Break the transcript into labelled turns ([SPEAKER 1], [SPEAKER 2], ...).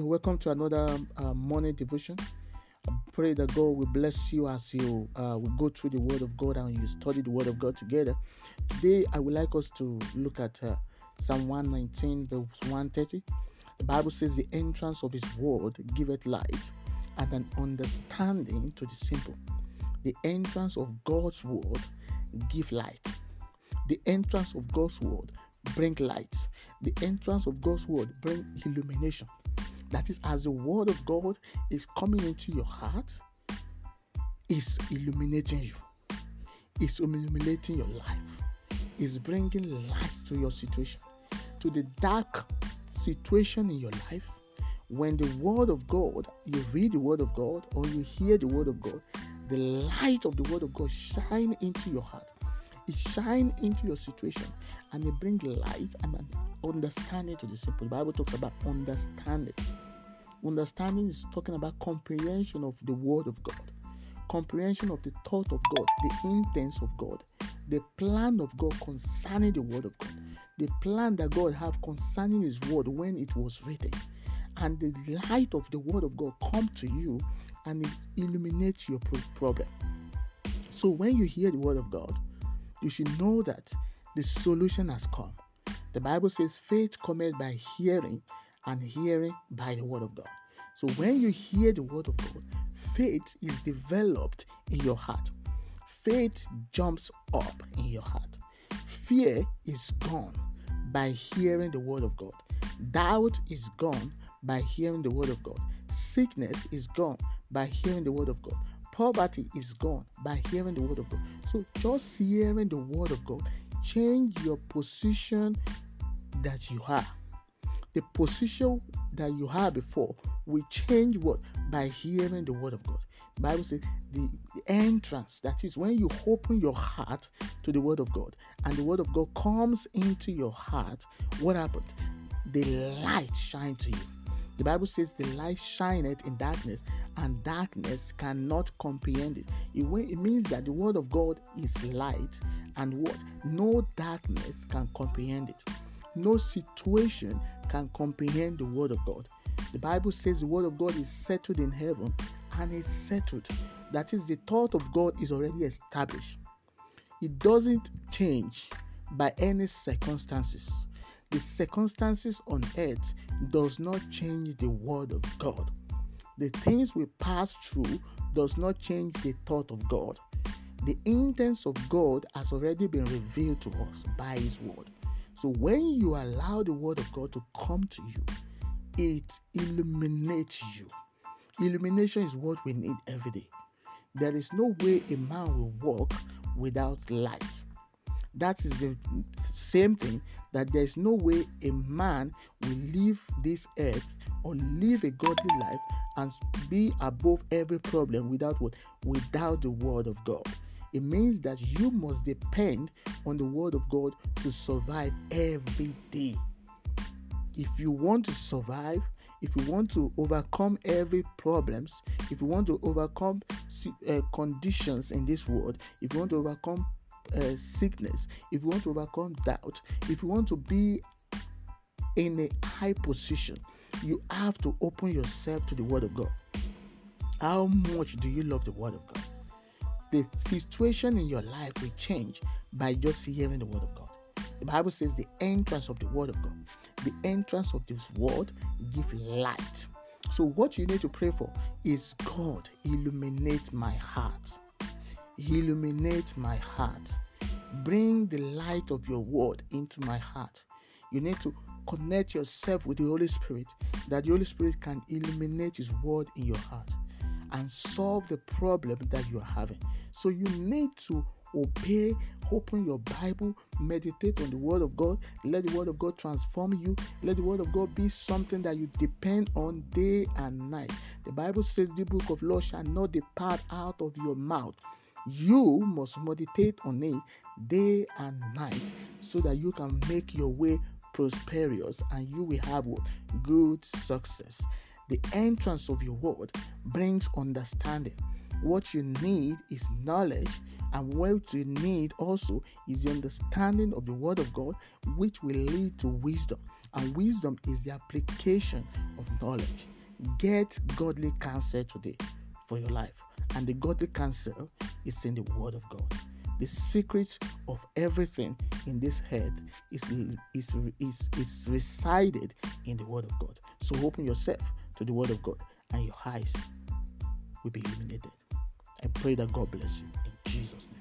[SPEAKER 1] You're welcome to another uh, morning devotion. I pray that God will bless you as you uh, will go through the Word of God and you study the Word of God together. Today, I would like us to look at uh, Psalm 119, verse 130. The Bible says, The entrance of His Word giveth light, and an understanding to the simple. The entrance of God's Word give light. The entrance of God's Word bring light. The entrance of God's Word bring illumination. That is, as the word of God is coming into your heart, is illuminating you, is illuminating your life, is bringing light to your situation, to the dark situation in your life. When the word of God, you read the word of God or you hear the word of God, the light of the word of God shine into your heart. It shine into your situation and it bring light and understanding to the simple. The Bible talks about understanding. Understanding is talking about comprehension of the Word of God, comprehension of the thought of God, the intents of God, the plan of God concerning the Word of God, the plan that God have concerning His Word when it was written, and the light of the Word of God come to you and it illuminates your problem. So when you hear the Word of God, you should know that the solution has come. The Bible says faith cometh by hearing, and hearing by the word of God. So when you hear the word of God, faith is developed in your heart. Faith jumps up in your heart. Fear is gone by hearing the word of God. Doubt is gone by hearing the word of God. Sickness is gone by hearing the word of God. Poverty is gone by hearing the word of God. So just hearing the word of God change your position that you are the position that you had before will change what by hearing the word of God. Bible says the, the entrance, that is when you open your heart to the word of God and the word of God comes into your heart, what happened? The light shine to you. The Bible says the light shineth in darkness, and darkness cannot comprehend it. It, it means that the word of God is light, and what? No darkness can comprehend it. No situation can comprehend the word of God. The Bible says the word of God is settled in heaven and is settled. That is, the thought of God is already established. It doesn't change by any circumstances. The circumstances on earth does not change the word of God. The things we pass through does not change the thought of God. The intents of God has already been revealed to us by his word. So when you allow the word of God to come to you, it illuminates you. Illumination is what we need every day. There is no way a man will walk without light. That is the same thing that there is no way a man will leave this earth or live a godly life and be above every problem without what? Without the word of God. It means that you must depend on the Word of God to survive every day. If you want to survive, if you want to overcome every problems, if you want to overcome uh, conditions in this world, if you want to overcome uh, sickness, if you want to overcome doubt, if you want to be in a high position, you have to open yourself to the Word of God. How much do you love the Word of God? the situation in your life will change by just hearing the word of God. The Bible says the entrance of the word of God, the entrance of this word give light. So what you need to pray for is God illuminate my heart. Illuminate my heart. Bring the light of your word into my heart. You need to connect yourself with the Holy Spirit that the Holy Spirit can illuminate his word in your heart and solve the problem that you are having. So you need to obey, open your Bible, meditate on the Word of God, let the Word of God transform you, let the Word of God be something that you depend on day and night. The Bible says, The book of law shall not depart out of your mouth. You must meditate on it day and night so that you can make your way prosperous and you will have? Good success. The entrance of your word brings understanding. what you need is knowledge, and what you need also is the understanding of the Word of God, which will lead to wisdom. And wisdom is the application of knowledge. Get godly counsel today for your life. And the godly counsel is in the Word of God. The secret of everything in this head is, is, is, is resided in the Word of God. So open yourself to the Word of God and your eyes will be illuminated. I pray that God bless you in Jesus' name.